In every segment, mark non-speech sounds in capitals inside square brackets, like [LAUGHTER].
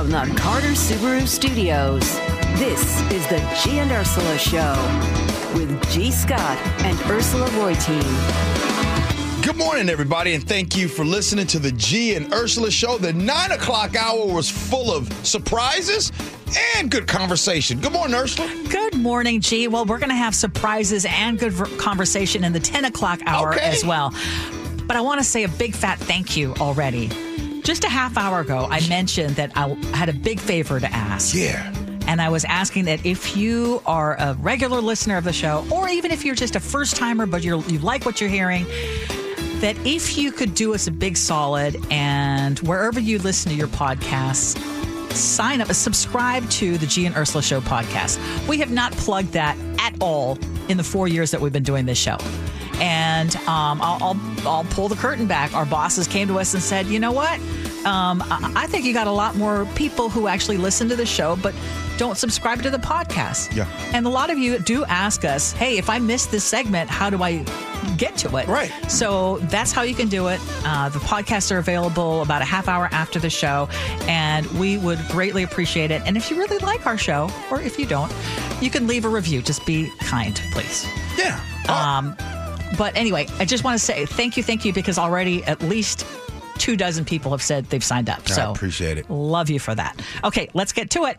From the Carter Subaru Studios, this is the G and Ursula Show with G. Scott and Ursula Reutin. Good morning, everybody, and thank you for listening to the G and Ursula show. The nine o'clock hour was full of surprises and good conversation. Good morning, Ursula. Good morning, G. Well, we're going to have surprises and good conversation in the 10 o'clock hour Okay. as well. But I want to say a big fat thank you already. Just a half hour ago, I mentioned that I had a big favor to ask. Yeah. And I was asking that if you are a regular listener of the show, or even if you're just a first timer, but you're, you like what you're hearing, that if you could do us a big solid and wherever you listen to your podcasts, sign up, subscribe to the G and Ursula Show podcast. We have not plugged that at all in the four years that we've been doing this show. And um, I'll, I'll, I'll pull the curtain back. Our bosses came to us and said, you know what? Um, I, I think you got a lot more people who actually listen to the show, but don't subscribe to the podcast. Yeah. And a lot of you do ask us, hey, if I missed this segment, how do I get to it? Right. So that's how you can do it. Uh, the podcasts are available about a half hour after the show, and we would greatly appreciate it. And if you really like our show, or if you don't, you can leave a review. Just be kind, please. Yeah. Um, but anyway, I just want to say thank you, thank you, because already at least two dozen people have said they've signed up. I So appreciate it. love you for that. Okay, let's get to it.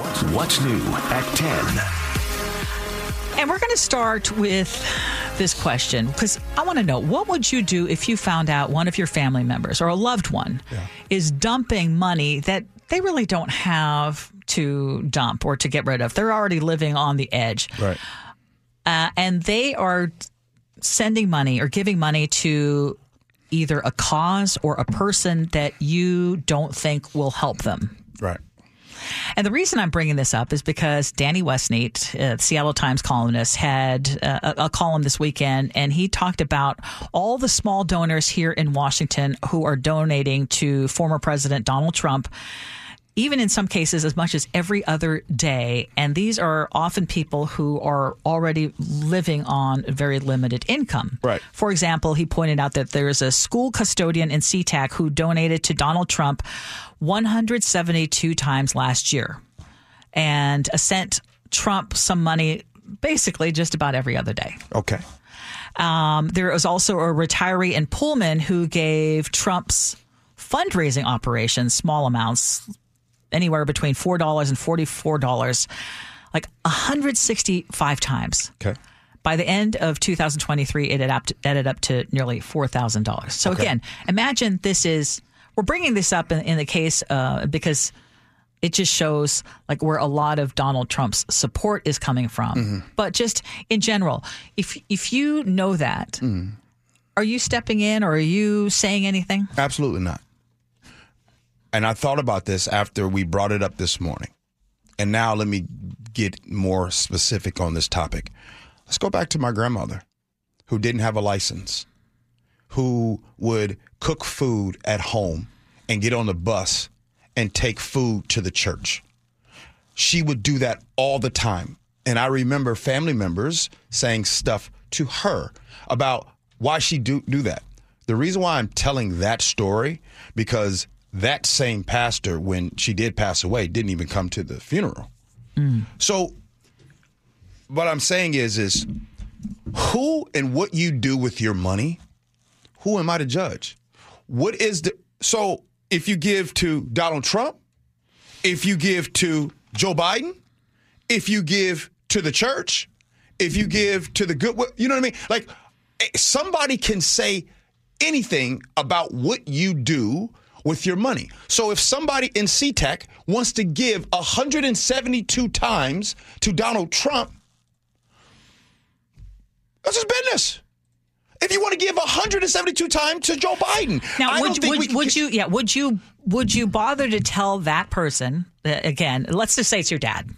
What's, what's new at 10? And we're going to start with this question because I want to know what would you do if you found out one of your family members or a loved one is dumping money that they really don't have to dump or to get rid of? They're already living on the edge. Right. Uh, and they are sending money or giving money to either a cause or a person that you don't think will help them. Right. And the reason I'm bringing this up is because Danny Westneat, uh, Seattle Times columnist, had uh, a, a column this weekend, and he talked about all the small donors here in Washington who are donating to former President Donald Trump. Even in some cases, as much as every other day. And these are often people who are already living on very limited income. Right. For example, he pointed out that there's a school custodian in SeaTac who donated to Donald Trump 172 times last year and sent Trump some money basically just about every other day. Okay. Um, there was also a retiree in Pullman who gave Trump's fundraising operations small amounts, anywhere between $4 and $44, like 165 times. Okay. By the end of 2023, it added up to, added up to nearly $4,000. So Okay. again, imagine this is, we're bringing this up in, in the case uh, because it just shows like where a lot of Donald Trump's support is coming from. But just in general, if if you know that, are you stepping in or are you saying anything? Absolutely not. And I thought about this after we brought it up this morning. And now let me get more specific on this topic. Let's go back to my grandmother who didn't have a license, who would cook food at home and get on the bus and take food to the church. She would do that all the time. And I remember family members saying stuff to her about why she do do that. The reason why I'm telling that story because that same pastor when she did pass away didn't even come to the funeral. So what I'm saying is is who and what you do with your money, who am I to judge? What is the so if you give to Donald Trump, if you give to Joe Biden, if you give to the church, if you give to the good, you know what I mean? Like eh, somebody can say anything about what you do with your money. So if somebody in SeaTac wants to give 172 times to Donald Trump, that's his business. If you want to give 172 times to Joe Biden, Now, I would, would, would you? Yeah, would you? Would you bother to tell that person uh, again? Let's just say it's your dad.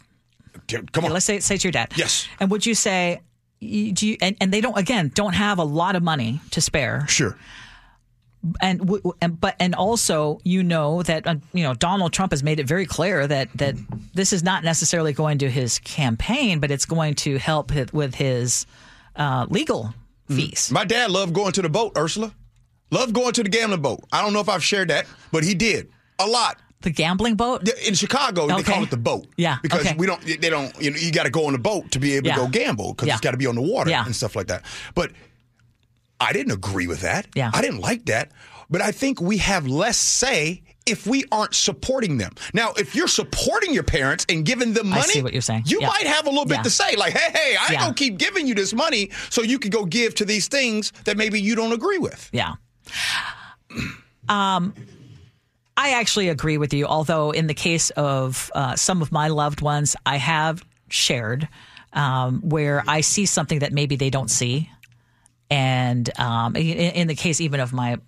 Come on. Let's say, say it's your dad. Yes. And would you say? you- Do you, and, and they don't again don't have a lot of money to spare Sure. And, w- w- and but and also you know that uh, you know Donald Trump has made it very clear that that this is not necessarily going to his campaign but it's going to help with his uh, legal fees My dad loved going to the boat, Ursula. Loved going to the gambling boat. I don't know if I've shared that, but he did a lot. The gambling boat? In Chicago, they call it the boat. Yeah, Because okay. we don't, they don't, you know, you got to go on the boat to be able Yeah. to go gamble because Yeah. it's got to be on the water Yeah. and stuff like that. But I didn't agree with that. Yeah. I didn't like that. But I think we have less say if we aren't supporting them. Now, if you're supporting your parents and giving them money, I see what you're saying. you Yeah. might have a little bit Yeah. to say. Like, hey, hey, I ain't Yeah. gonna keep giving you this money so you can go give to these things that maybe you don't agree with. Yeah. Um, I actually agree with you. Although in the case of uh, some of my loved ones, I have shared um, where I see something that maybe they don't see, and um, in, in the case even of my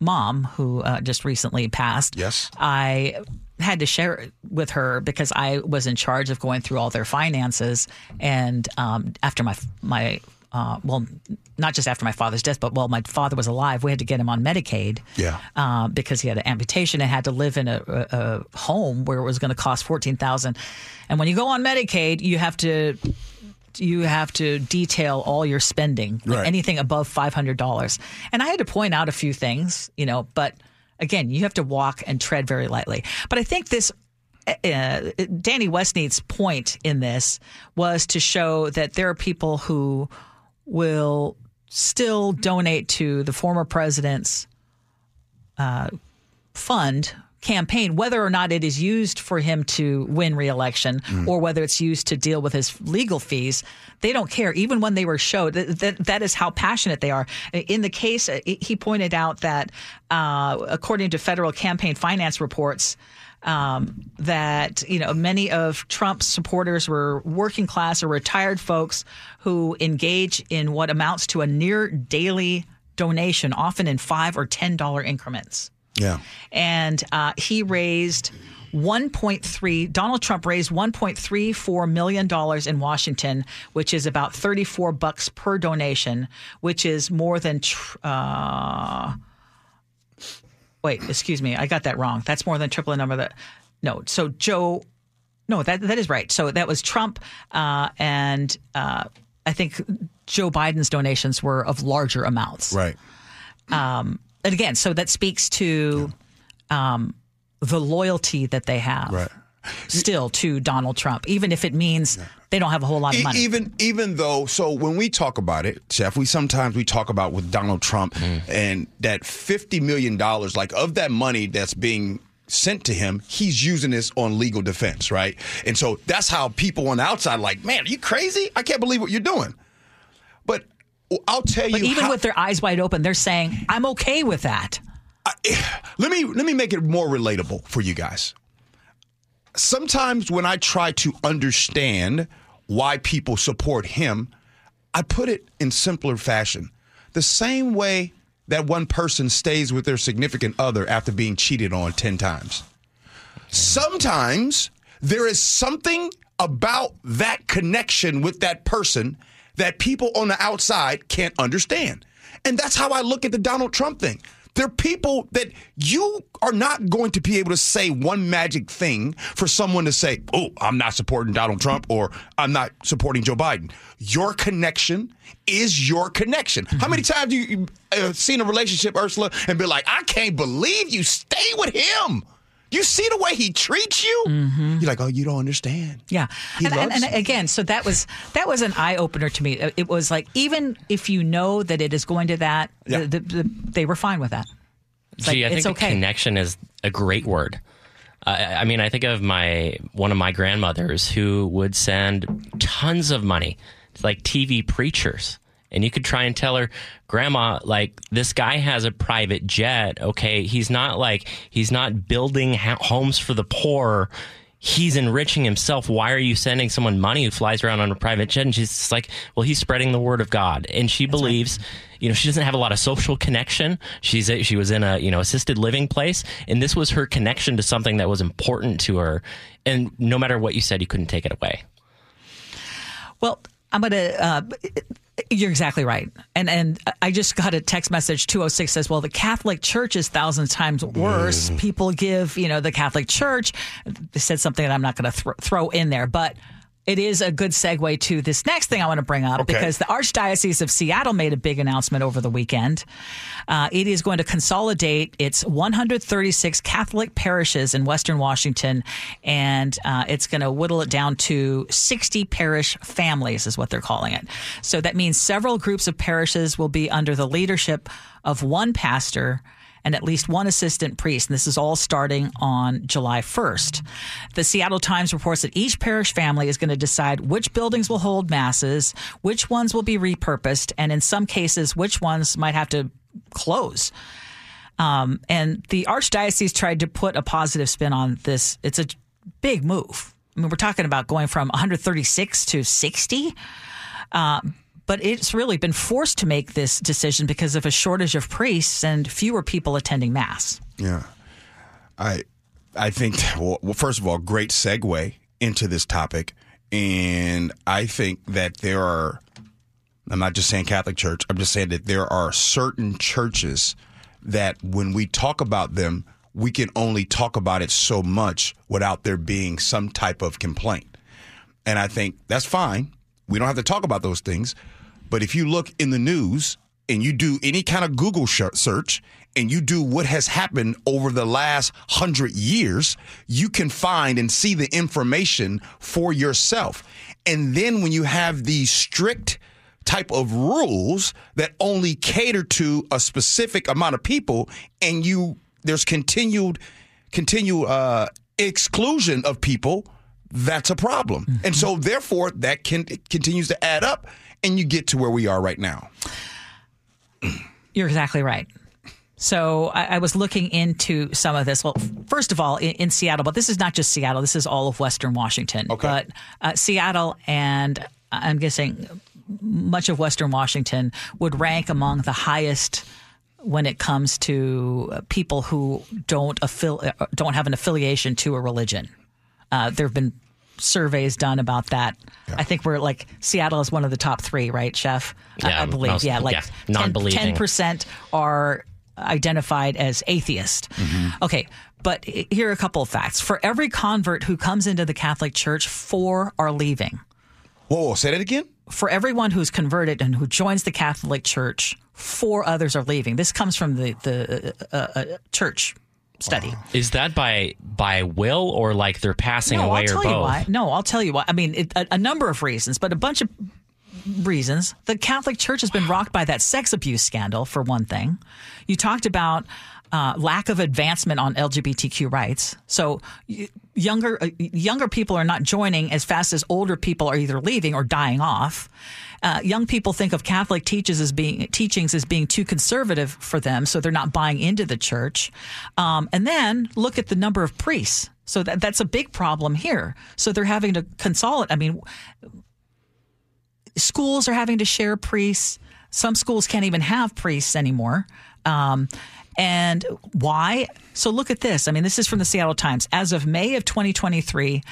mom who uh, just recently passed. Yes. I had to share it with her because I was in charge of going through all their finances, and um, after my my uh, well, not just after my father's death, but while my father was alive, we had to get him on Medicaid. Yeah. uh, because he had an amputation and had to live in a, a, a home where it was going to cost fourteen thousand. And when you go on Medicaid, you have to you have to detail all your spending, like Right. anything above five hundred dollars. And I had to point out a few things, you know, but again, you have to walk and tread very lightly. But I think this. Uh, Danny Westneat's point in this was to show that there are people who will still donate to the former president's uh, fund campaign, whether or not it is used for him to win reelection or whether it's used to deal with his legal fees. They don't care. Even when they were showed that, that, that is how passionate they are. In the case, uh, he pointed out that uh, according to federal campaign finance reports, um, that you know many of Trump's supporters were working class or retired folks who engage in what amounts to a near daily donation, often in five or ten dollar increments Yeah. and uh, he raised 1.3 Donald Trump raised 1.34 million dollars in Washington, which is about 34 bucks per donation, which is more than tr- uh, Wait, excuse me, I got that wrong. That's more than triple the number that No, so Joe No, that that is right. So that was Trump uh, and uh, I think Joe Biden's donations were of larger amounts Right. And again, so that speaks to um, the loyalty that they have Right. still to Donald Trump, even if it means they don't have a whole lot of E- money. Even even though, so when we talk about it, Jeff, we sometimes we talk about with Donald Trump and that fifty million dollars, like of that money that's being sent to him, he's using this on legal defense, right? And so that's how people on the outside are like, man, are you crazy? I can't believe what you're doing. But I'll tell but you, even how- with their eyes wide open, they're saying, "I'm okay with that." [SIGHS] let me let me make it more relatable for you guys. Sometimes when I try to understand why people support him, I put it in simpler fashion. The same way that one person stays with their significant other after being cheated on 10 times. Sometimes there is something about that connection with that person that people on the outside can't understand. And that's how I look at the Donald Trump thing. There are people that you are not going to be able to say one magic thing for someone to say, oh, I'm not supporting Donald Trump or I'm not supporting Joe Biden. Your connection is your connection. How many times you, you uh, seen a relationship, Ursula, and be like, I can't believe you stay with him? You see the way he treats you? Mm-hmm. You're like, oh, you don't understand. Yeah, He and, and, loves and you. again, so that was that was an eye opener to me. Uh, it was like even if you know that it is going to that, Yeah. the, the, the, they were fine with that. It's Gee, like, I think it's okay. connection is a great word. I I mean, I think of my one of my grandmothers who would send tons of money to like TV preachers, and you could try and tell her, "Grandma, like this guy has a private jet. Okay, he's not like he's not building ha- homes for the poor." He's enriching himself. Why are you sending someone money who flies around on a private jet? And she's just like, well, he's spreading the word of God. And she believes, you know, she doesn't have a lot of social connection. She's a, she was in a you know assisted living place, and this was her connection to something that was important to her. And no matter what you said, you couldn't take it away. Well, I'm going to. Uh, you're exactly right. And and I just got a text message 206 says, "Well, the Catholic Church is thousands times worse. People give, you know, the Catholic Church." They said something that I'm not going to thro- throw in there, but it is a good segue to this next thing I want to bring up Okay. because the Archdiocese of Seattle made a big announcement over the weekend. Uh, it is going to consolidate its 136 Catholic parishes in Western Washington, and uh, it's going to whittle it down to 60 parish families, is what they're calling it. So that means several groups of parishes will be under the leadership of one pastor and at least one assistant priest. And this is all starting on July 1st. The Seattle Times reports that each parish family is going to decide which buildings will hold masses, which ones will be repurposed, and in some cases, which ones might have to close. Um, and the Archdiocese tried to put a positive spin on this. It's a big move. I mean, we're talking about going from 136 to 60 but it's really been forced to make this decision because of a shortage of priests and fewer people attending mass. Yeah, I I think well, first of all, great segue into this topic, and I think that there are. I'm not just saying Catholic Church. I'm just saying that there are certain churches that when we talk about them, we can only talk about it so much without there being some type of complaint. And I think that's fine. We don't have to talk about those things. But if you look in the news and you do any kind of Google search and you do what has happened over the last hundred years, you can find and see the information for yourself. And then when you have these strict type of rules that only cater to a specific amount of people and you there's continued continued uh, exclusion of people that's a problem. And so therefore that can continues to add up and you get to where we are right now You're exactly right. So I, I was looking into some of this. Well, first of all, in, in Seattle, but this is not just Seattle. This is all of Western Washington. Okay. But uh, Seattle and I'm guessing much of Western Washington would rank among the highest when it comes to people who don't don't have an affiliation to a religion. Uh, there have been surveys done about that. I think we're like Seattle is one of the top three, right, Chef? I- Yeah, I, believe. most- yeah, like yeah, non-believing. Ten percent are identified as atheist. Okay, but here are a couple of facts. For every convert who comes into the Catholic Church, four are leaving. whoa, whoa say that again For everyone who's converted and who joins the Catholic Church, four others are leaving. This comes from the the uh, uh, church study. Is that by by will or like they're passing No, away I'll or tell both? you why. No, I'll tell you why. I mean, it, a, a number of reasons, but a bunch of reasons. The Catholic Church has been rocked by that sex abuse scandal, for one thing. You talked about uh, lack of advancement on LGBTQ rights. So y- younger uh, younger people are not joining as fast as older people are either leaving or dying off. Uh, young people think of Catholic teaches as being teachings as being too conservative for them, so they're not buying into the church. Um, and then look at the number of priests. So that that's a big problem here. So they're having to consolidate. I mean, schools are having to share priests. Some schools can't even have priests anymore. Um, and why? So look at this. I mean, this is from the Seattle Times. As of May of 2023,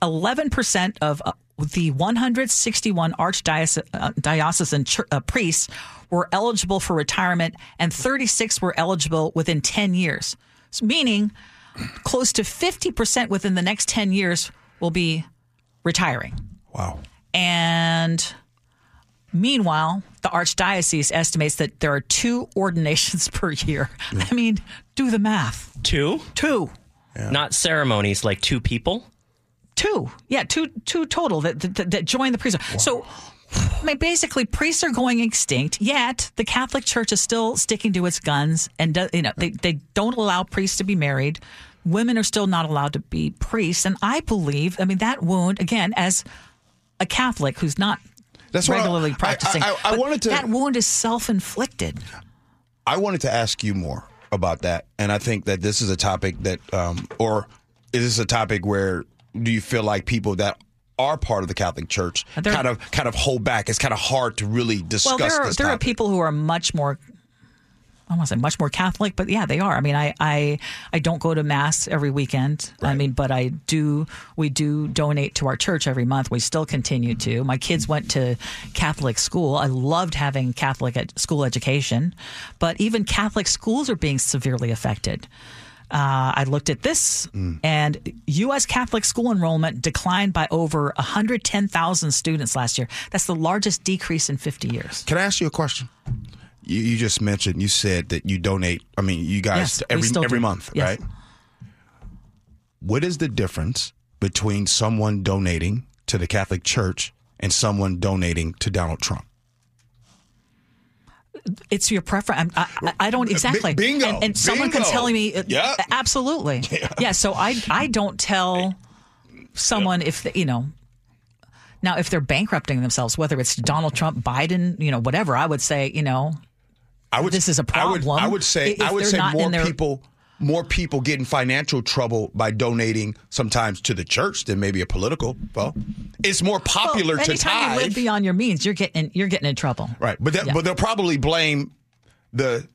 11% of the 161 archdiocesan uh, uh, priests were eligible for retirement, and 36 were eligible within 10 years. So meaning, close to 50% within the next 10 years will be retiring. wow And meanwhile, the archdiocese estimates that there are two [LAUGHS] ordinations per year. I mean, do the math. Two, Two. not ceremonies like two people. Two. Yeah, two two total that that, that join the priesthood. So I mean, basically, priests are going extinct. Yet the Catholic Church is still sticking to its guns, and do, you know they they don't allow priests to be married. Women are still not allowed to be priests, and I believe. I mean, that wound again as a Catholic who's not That's regularly I- practicing. I- I- I wanted to- That wound is self inflicted. I wanted to ask you more about that, and I think that this is a topic that, um, or is this a topic where do you feel like people that are part of the Catholic Church uh, There- kind of kind of hold back? It's kind of hard to really discuss Well, there are there are people who are much more. I want to say much more Catholic, but yeah, they are. I mean, I I, I don't go to mass every weekend. I mean, but I do. We do donate to our church every month. We still continue to. My kids went to Catholic school. I loved having Catholic school education, but even Catholic schools are being severely affected. Uh, I looked at this, and U.S. Catholic school enrollment declined by over 110,000 students last year. That's the largest decrease in 50 years. Can I ask you a question? You, you just mentioned you said that you donate. I mean, you guys Yes, every every do. month, Yes. right? What is the difference between someone donating to the Catholic Church and someone donating to Donald Trump? It's your preference. I, I, I don't exactly. bingo, And, and someone can tell me. uh, Yeah. Absolutely. [LAUGHS] Yeah. So I I don't tell someone if they, you know. Now, if they're bankrupting themselves, whether it's Donald Trump, Biden, you know, whatever, I would say, you know, I would. This is a I would, problem. I would say. If I would say more their- people. More people get in financial trouble by donating sometimes to the church than maybe a political. Well, it's more popular well, to anytime you tithe. live beyond your means, you're getting you're getting in trouble. Right, but they, Yeah. but they'll probably blame the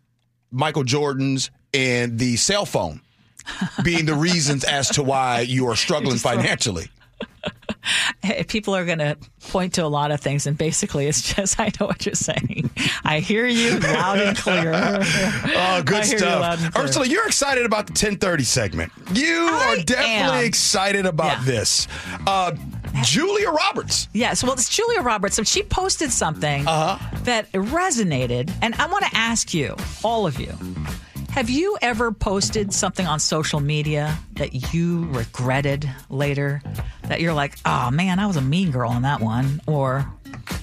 Michael Jordans and the cell phone being the reasons as to why you are [LAUGHS] struggling financially. [LAUGHS] People are going to point to a lot of things, and basically, it's just [LAUGHS] I know what you're saying. I hear you loud and clear. [LAUGHS] Oh, good I hear you loud stuff. clear. Ursula, you're excited about the 1030 segment. You I are definitely am. excited about Yeah. this. Uh, Julia Roberts. Yes, well, it's Julia Roberts. So she posted something Uh-huh. that resonated, and I want to ask you, all of you, have you ever posted something on social media that you regretted later? That you're like, oh man, I was a mean girl on that one, or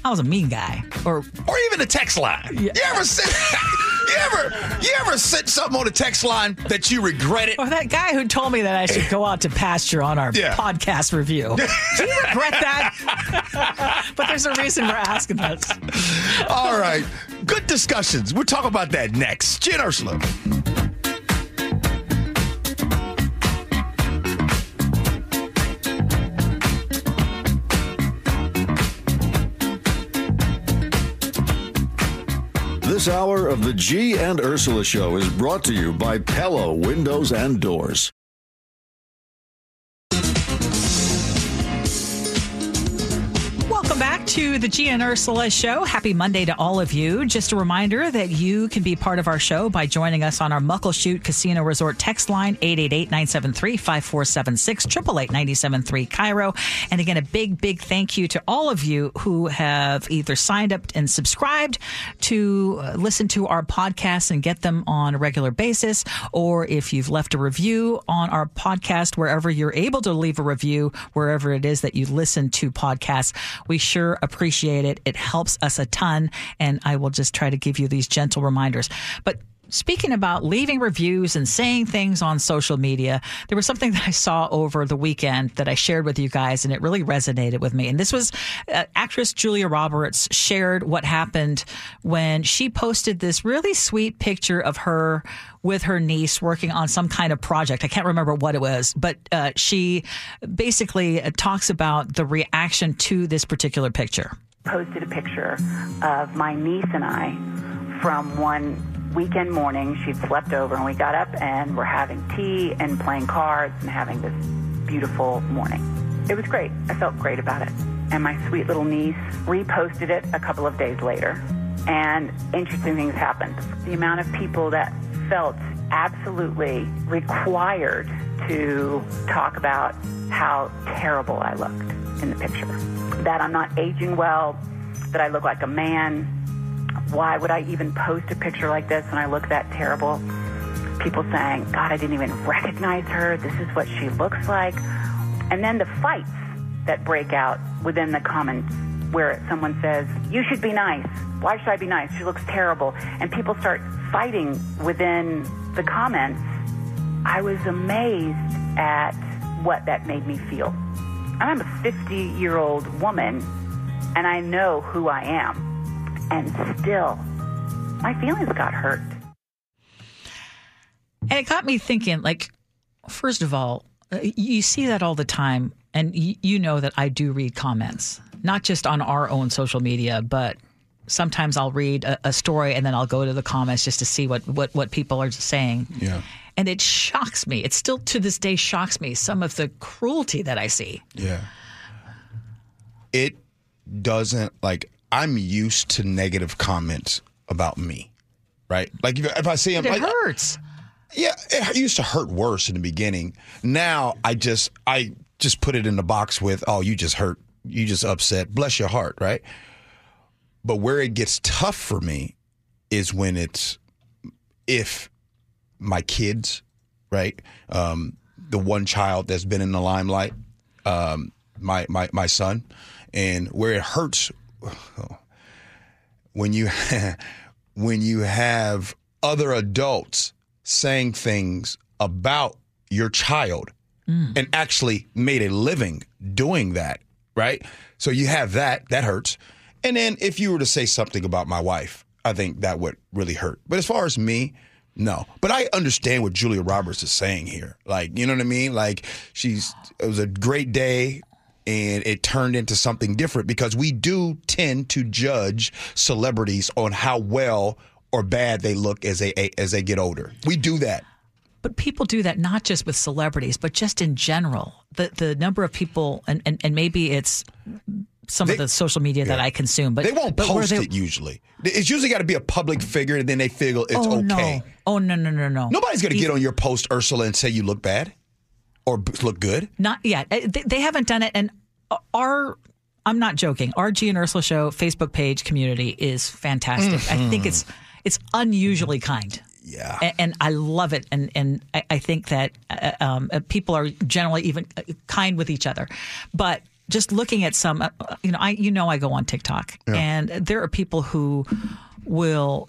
I was a mean guy, or Or even a text line. You ever sent [LAUGHS] you ever you ever sent something on a text line that you regretted? or that guy who told me that I should go out to pasture on our Yeah. podcast review. [LAUGHS] Do you regret that? [LAUGHS] but there's a reason we're asking this. All right. Good discussions. We'll talk about that next. G and Ursula. This hour of the G and Ursula Show is brought to you by Pella Windows and Doors. To the G and Ursula Show. Happy Monday to all of you. Just a reminder that you can be part of our show by joining us on our Muckleshoot Casino Resort text line 888-973-5476 888-973 KIRO. And again, a big, big thank you to all of you who have either signed up and subscribed to uh, listen to our podcasts and get them on a regular basis, or if you've left a review on our podcast wherever you're able to leave a review, wherever it is that you listen to podcasts. We sure appreciate it. It helps us a ton. And I will just try to give you these gentle reminders. But Speaking about leaving reviews and saying things on social media, there was something [LAUGHS] that I saw over the weekend that I shared with you guys, and it really resonated with me. And this was uh, actress Julia Roberts shared what happened when she posted this really sweet picture of her with her niece working on some kind of project. I can't remember what it was, but uh, she basically uh, talks about the reaction to this particular picture. posted a picture of my niece and I from one weekend morning. She'd slept over, and we got up and we're having tea and playing cards and having this beautiful morning. It was great. I felt great about it. And my sweet little niece reposted it a couple of days later, and interesting things happened. The amount of people that felt absolutely required to talk about how terrible I looked in the picture. That I'm not aging well, that I look like a man. Why would I even post a picture like this when I look that terrible? People saying, God, I didn't even recognize her. This is what she looks like. And then the fights that break out within the comments where someone says, You should be nice. Why should I be nice? She looks terrible. And people start fighting within the comments. I was amazed at what that made me feel. I'm a 50 year old woman, and I know who I am. And still, my feelings got hurt. And it got me thinking, like, first of all, uh, you see that all the time, and you know that I do read comments, not just on our own social media, but sometimes I'll read a, a story and then I'll go to the comments just to see what, what, what people are saying. Yeah. And it shocks me. It still to this day shocks me some of the cruelty that I see. Yeah. It doesn't like I'm used to negative comments about me, right? Like if, if I see them, It like, hurts. Yeah, it used to hurt worse in the beginning. Now I just I just put it in the box with, oh, you just hurt, you just upset. Bless your heart, right? But where it gets tough for me is when it's if my kids, right, um, the one child that's been in the limelight, um, my my my son, and where it hurts [LAUGHS] when you [LAUGHS] when you have other adults saying things about your child mm. and actually made a living doing that, right? So you have that, that hurts. And then if you were to say something about my wife, I think that would really hurt. But as far as me, no. But I understand what Julia Roberts is saying here. Like, you know what I mean? Like she's it was a great day and it turned into something different because we do tend to judge celebrities on how well or bad they look as they as they get older. We do that. But people do that not just with celebrities, but just in general. The the number of people, and, and, and maybe it's some of the social media that I consume, but They won't but post they- it usually. It's usually got to be a public figure, and then they figure it's oh okay. no! Oh no! No! No! No! Nobody's going to get on your post, Ursula, and say you look bad or look good. Not yet. Uh, They, haven't done it, and our. I'm not joking. Our G and Ursula show Facebook page community is fantastic. I think it's it's unusually kind. Yeah. and, and I love it. And and I, I think that uh, um, uh, people are generally even uh, kind with each other. But just looking at some, uh, uh, you know, I you know I go on TikTok, and there are people who will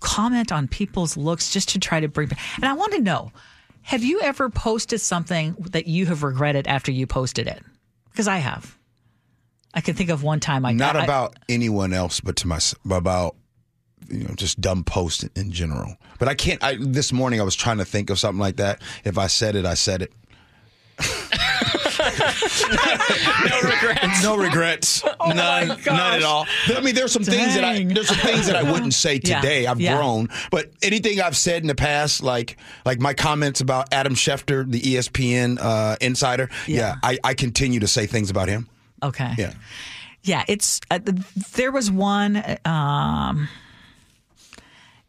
comment on people's looks just to try to bring. And I want to know, have you ever posted something that you have regretted after you posted it? Because I have. I can think of one time I Not I- about anyone else, but to myself about you know just dumb posts in general. But I can't. I, this morning I was trying to think of something like that. If I said it, I said it. [LAUGHS] No regrets. No regrets. [LAUGHS] none. None at all. I mean, there's some things that I Dang. there's some things that I wouldn't say [LAUGHS] Yeah. today. I've Yeah. grown, but anything I've said in the past, like like my comments about Adam Schefter, the ESPN uh, insider, yeah, I, I continue to say things about him. Okay. Yeah. Yeah, it's uh, there was one. Um,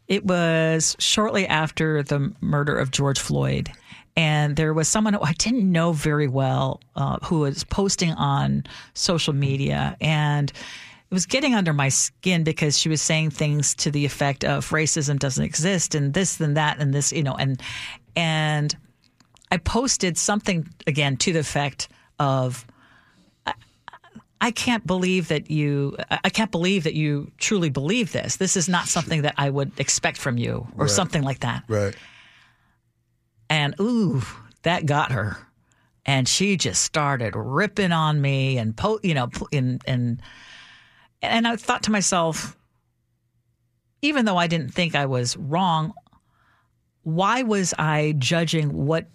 it was shortly after the murder of George Floyd, and there was someone who I didn't know very well uh, who was posting on social media, and it was getting under my skin because she was saying things to the effect of racism doesn't exist and this and that and this, you know, and and I posted something again to the effect of. I can't believe that you. I can't believe that you truly believe this. This is not something that I would expect from you, or something like that. Right. And ooh, that got her, and she just started ripping on me and po- you know, and and and I thought to myself, even though I didn't think I was wrong, why was I judging what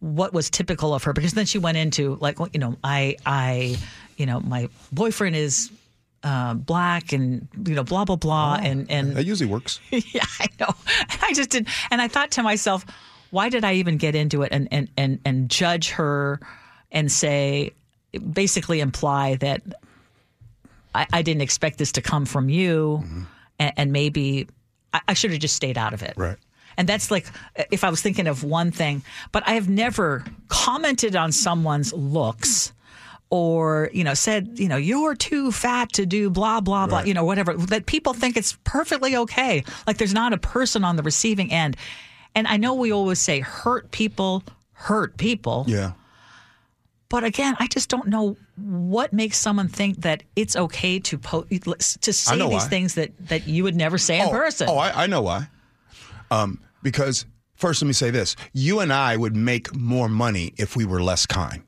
what was typical of her? Because then she went into like, you know, I I you know, my boyfriend is uh, black and you know, blah blah blah, and and That usually works. [LAUGHS] yeah, I know. I just did, and I thought to myself, why did I even get into it and and and and judge her and say, basically imply that I, I didn't expect this to come from you, mm-hmm. and, and maybe I, I should have just stayed out of it. Right. And that's like if I was thinking of one thing, but I have never commented on someone's looks or, you know, said, you know, you're too fat to do blah, blah, blah, you know, whatever. That people think it's perfectly okay. Like there's not a person on the receiving end. And I know we always say hurt people hurt people. Yeah. But again, I just don't know what makes someone think that it's okay to po- to say these why. things that, that you would never say in oh, person. Oh, I, I know why. Um, because first, let me say this: you and I would make more money if we were less kind.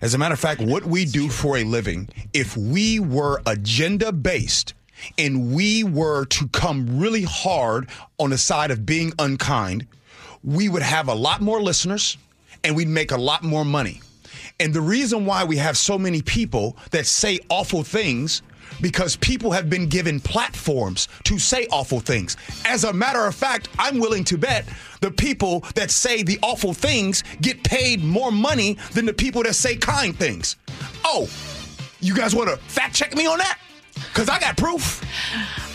As a matter of fact, what we do for a living, if we were agenda based and we were to come really hard on the side of being unkind, we would have a lot more listeners and we'd make a lot more money. And the reason why we have so many people that say awful things because people have been given platforms to say awful things. As a matter of fact, I'm willing to bet the people that say the awful things get paid more money than the people that say kind things. Oh, you guys want to fact check me on that? Because I got proof.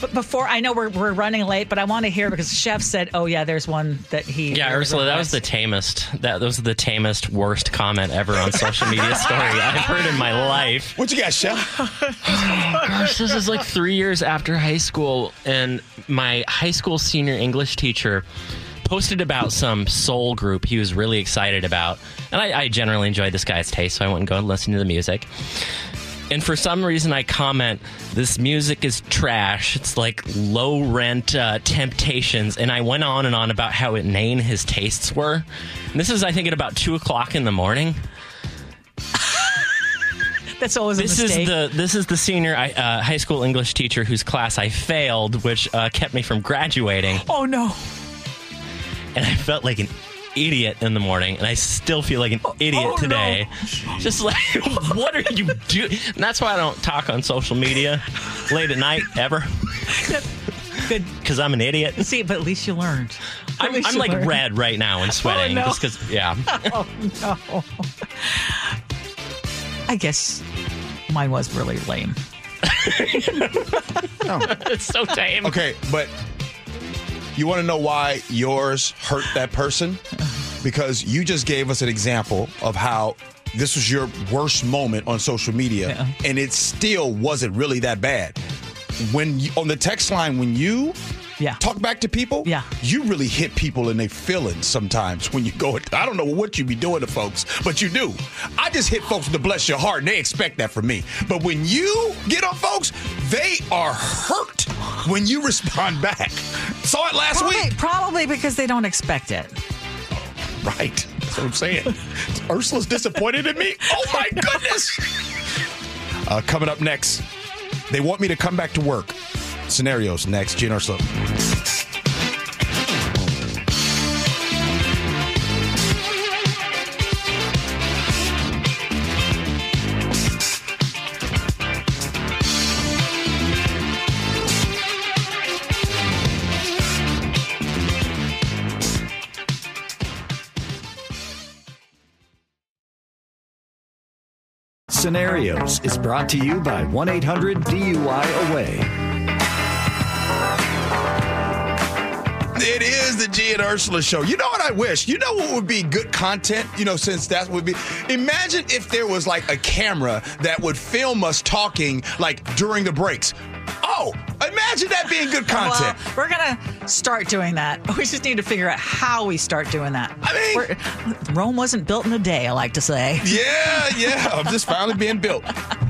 But before I know we're, we're running late, but I want to hear because Chef said, "Oh yeah, there's one that he." Yeah, Ursula, that was the tamest. That, that was the tamest, worst comment ever on social media [LAUGHS] story I've heard in my life. What you got, Chef? oh, [LAUGHS] Gosh, this is like three years after high school, and my high school senior English teacher posted about some soul group he was really excited about. And I, I generally enjoyed this guy's taste, so I went and go and listen to the music. And for some reason, I comment, this music is trash. It's like low rent uh, temptations. And I went on and on about how inane his tastes were. And this is, I think, at about 2 o'clock in the morning. [LAUGHS] That's always This is the this is the senior uh, high school English teacher whose class I failed, which uh, kept me from graduating. oh no! and I felt like an idiot in the morning, and I still feel like an oh, idiot oh, no. today. Just like, [LAUGHS] what are you doing? And that's why I don't talk on social media late at night ever, Good. because I'm an idiot. See, but at least you learned. At I'm, I'm you like learned. red right now and oh, sweating, no. just because. Yeah, [LAUGHS] oh no. I guess mine was really lame. [LAUGHS] it's so tame. Okay, but you want to know why yours hurt that person? Because you just gave us an example of how this was your worst moment on social media, Yeah. and it still wasn't really that bad. When you, on the text line, when you Yeah. talk back to people, Yeah. you really hit people in their feelings sometimes when you go. I don't know what you be doing to folks, but you do. I just hit folks to bless your heart, and they expect that from me. But when you get on folks, they are hurt when you [LAUGHS] respond back. Saw it last Probably, week. probably because they don't expect it. Right. That's what I'm saying. Ursula's disappointed in me. Oh my goodness. Uh, coming up next, they want me to come back to work. Scenarios next. G and Ursula. Scenarios is brought to you by 1 800 DUI Away. It is the G and Ursula show. You know what I wish? You know what would be good content? You know, since that would be. Imagine if there was like a camera that would film us talking like during the breaks. Oh, imagine that being good content. Well, we're gonna start doing that. [LAUGHS] We just need to figure out how we start doing that. I mean- We're- Rome wasn't built in a day. I like to say. yeah, yeah. I'm just finally being built.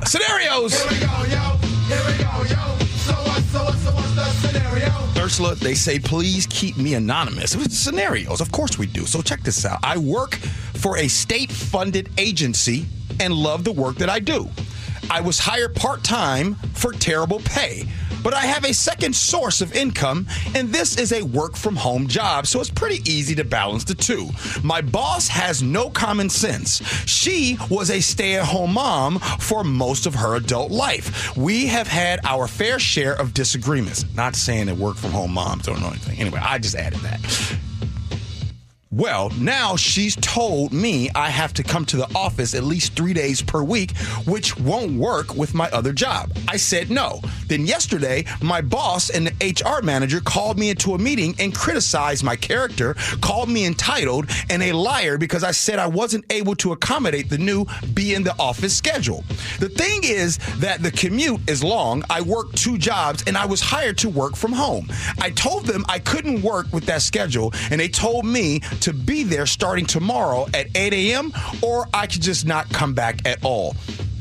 Scenarios. So what's what's the scenario? Ursula, they say, please keep me anonymous. It was scenarios. Of course we do. So check this out. I work for a state funded agency and love the work that I do. I was hired part time for terrible pay, but I have a second source of income, and this is a work from home job, so it's pretty easy to balance the two. My boss has no common sense. She was a stay at home mom for most of her adult life. We have had our fair share of disagreements. Not saying that work from home moms don't know anything. Anyway, I just added that. Well, now she's told me I have to come to the office at least three days per week, which won't work with my other job. I said no. Then yesterday, my boss and the HR manager called me into a meeting and criticized my character, called me entitled and a liar because I said I wasn't able to accommodate the new be in the office schedule. The thing is that the commute is long. I work two jobs and I was hired to work from home. I told them I couldn't work with that schedule, and they told me to be there starting tomorrow at 8 a.m. or I could just not come back at all.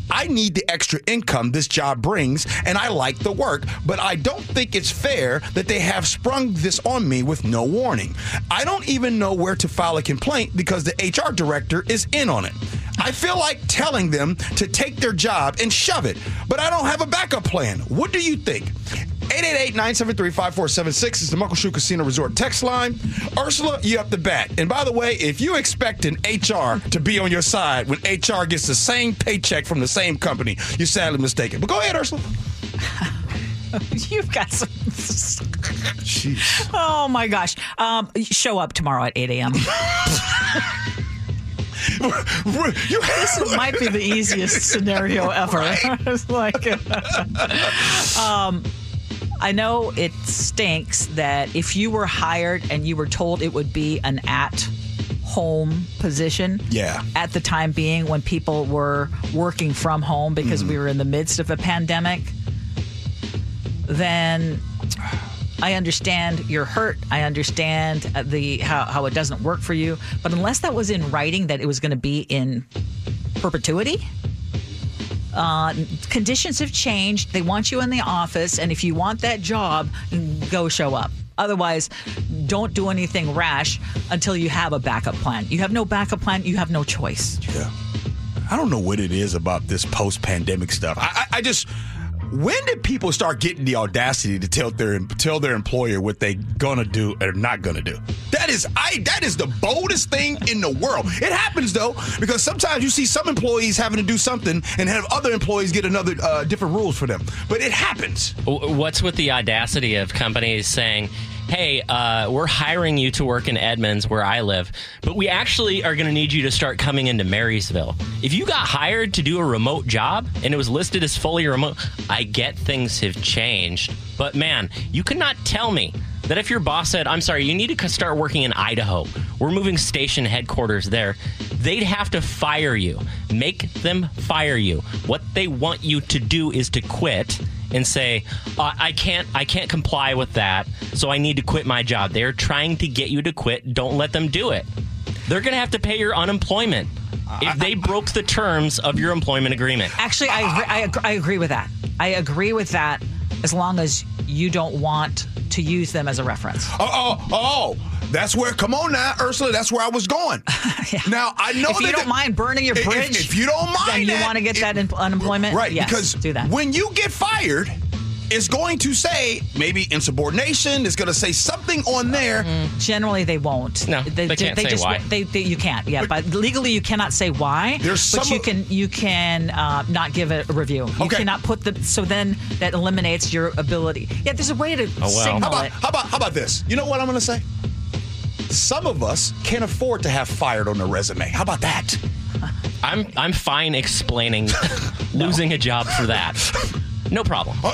I need the extra income this job brings, and I like the work, but I don't think it's fair that they have sprung this on me with no warning. I don't even know where to file a complaint because the HR director is in on it. I feel like telling them to take their job and shove it, but I don't have a backup plan. What do you think? 888-973-5476 is the Muckleshoot Casino Resort text line. Ursula, you have the bat. And by the way, if you expect an HR to be on your side when HR gets the same paycheck from the same company, you're sadly mistaken. But go ahead, Ursula. [LAUGHS] You've got some. [LAUGHS] Jeez. Oh my gosh. Um, show up tomorrow at 8 a.m. [LAUGHS] you This might be the easiest scenario ever. it's like, um, I know it stinks that if you were hired and you were told it would be an at home position Yeah. at the time being when people were working from home because we mm-hmm. were in the midst of a pandemic, then I understand you're hurt. I understand the how, how it doesn't work for you. But unless that was in writing that it was going to be in perpetuity, uh, conditions have changed. They want you in the office, and if you want that job, go show up. Otherwise, don't do anything rash until you have a backup plan. You have no backup plan, you have no choice. Yeah. I don't know what it is about this post pandemic stuff. I, I, I just. When did people start getting the audacity to tell their tell their employer what they gonna do or not gonna do? That is I that is the boldest thing in the world. It happens though because sometimes you see some employees having to do something and have other employees get another uh, different rules for them. But it happens. What's with the audacity of companies saying, hey, uh, we're hiring you to work in Edmonds where I live, but we actually are going to need you to start coming into Marysville. If you got hired to do a remote job and it was listed as fully remote, I get things have changed. But man, you cannot tell me that if your boss said, I'm sorry, you need to start working in Idaho, we're moving station headquarters there, they'd have to fire you. Make them fire you. What they want you to do is to quit and say, uh, I can't, I can't comply with that, so I need to quit my job. They're trying to get you to quit. Don't let them do it. They're going to have to pay your unemployment if they broke the terms of your employment agreement. Actually, I I, I agree with that. I agree with that as long as you don't want to use them as a reference. Oh, oh, oh. That's where, come on now, Ursula, that's where I was going. [LAUGHS] Now, I know If you don't the- mind burning your bridge, if, you don't mind then you want to get it- that unemployment, Right, yes, because do that. when you get fired, it's going to say maybe insubordination. It's going to say something on there. Generally, they won't. No, they can't say just, why. They, they, you can't. Yeah, but legally, you cannot say why. There's but some you of- can you can uh, not give a review. You Okay. cannot put the. So then that eliminates your ability. Yeah, there's a way to wow. signal How about, it. how about how about this? You know what I'm going to say? Some of us can't afford to have fired on the resume. How about that? I'm, I'm fine explaining [LAUGHS] losing a job for that. No problem. Uh,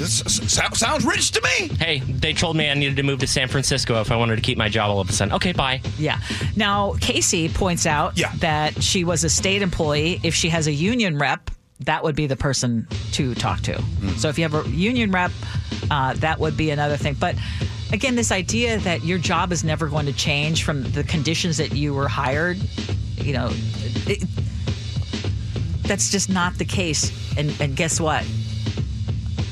this s- s- sounds rich to me. Hey, they told me I needed to move to San Francisco if I wanted to keep my job all of a sudden. Okay, bye. Yeah. Now, Casey points out Yeah. that she was a state employee. If she has a union rep, that would be the person to talk to. So if you have a union rep, uh, that would be another thing. But again, this idea that your job is never going to change from the conditions that you were hired, you know, it, that's just not the case. And, and guess what?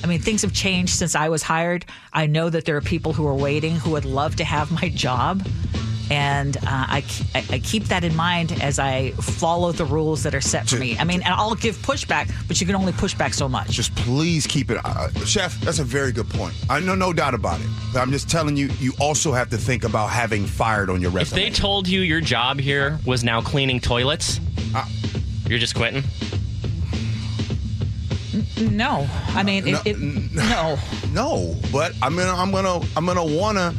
I mean, things have changed since I was hired. I know that there are people who are waiting who would love to have my job. And uh, I, I I keep that in mind as I follow the rules that are set for me. I mean, and I'll give pushback, but you can only push back so much. Just please keep it, uh, Chef. That's a very good point. I know, no doubt about it. But I'm just telling you, you also have to think about having fired on your If resume. they told you your job here was now cleaning toilets, you're just quitting. No, I mean, it, it, no. no, but I'm gonna, I'm gonna, I'm gonna wanna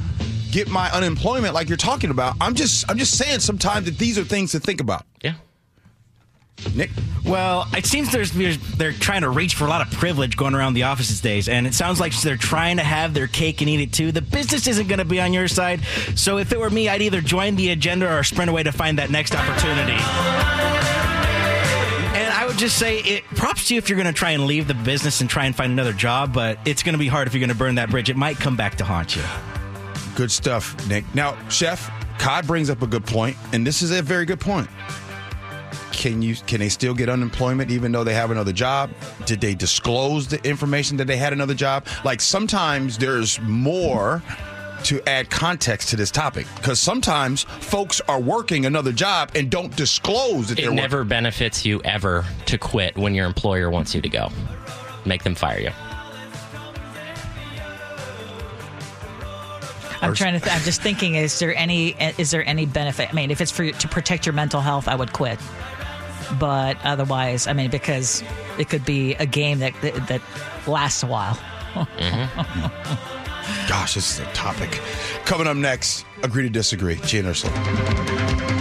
get my unemployment like you're talking about. I'm just, I'm just saying sometimes that these are things to think about. Yeah. Nick, Well, it seems there's, there's they're trying to reach for a lot of privilege going around the office these days, and it sounds like they're trying to have their cake and eat it too. The business isn't going to be on your side, so if it were me, I'd either join the agenda or sprint away to find that next opportunity. Just say, it props to you if you're going to try and leave the business and try and find another job, but it's going to be hard if you're going to burn that bridge. It might come back to haunt you. good stuff, Nick. Now, Chef, Cod brings up a good point, and this is a very good point. Can you can they still get unemployment even though they have another job? Did they disclose the information that they had another job? Like sometimes there's more to add context to this topic because sometimes folks are working another job and don't disclose that It they're never benefits you ever to quit when your employer wants you to go. Make them fire you. I'm trying to. Th- I'm just thinking: is there any? Is there any benefit? I mean, if it's for to protect your mental health, I would quit. But otherwise, I mean, because it could be a game that that, that lasts a while. Mm-hmm. [LAUGHS] Gosh, this is a topic. Coming up next, agree to disagree. G and Ursula.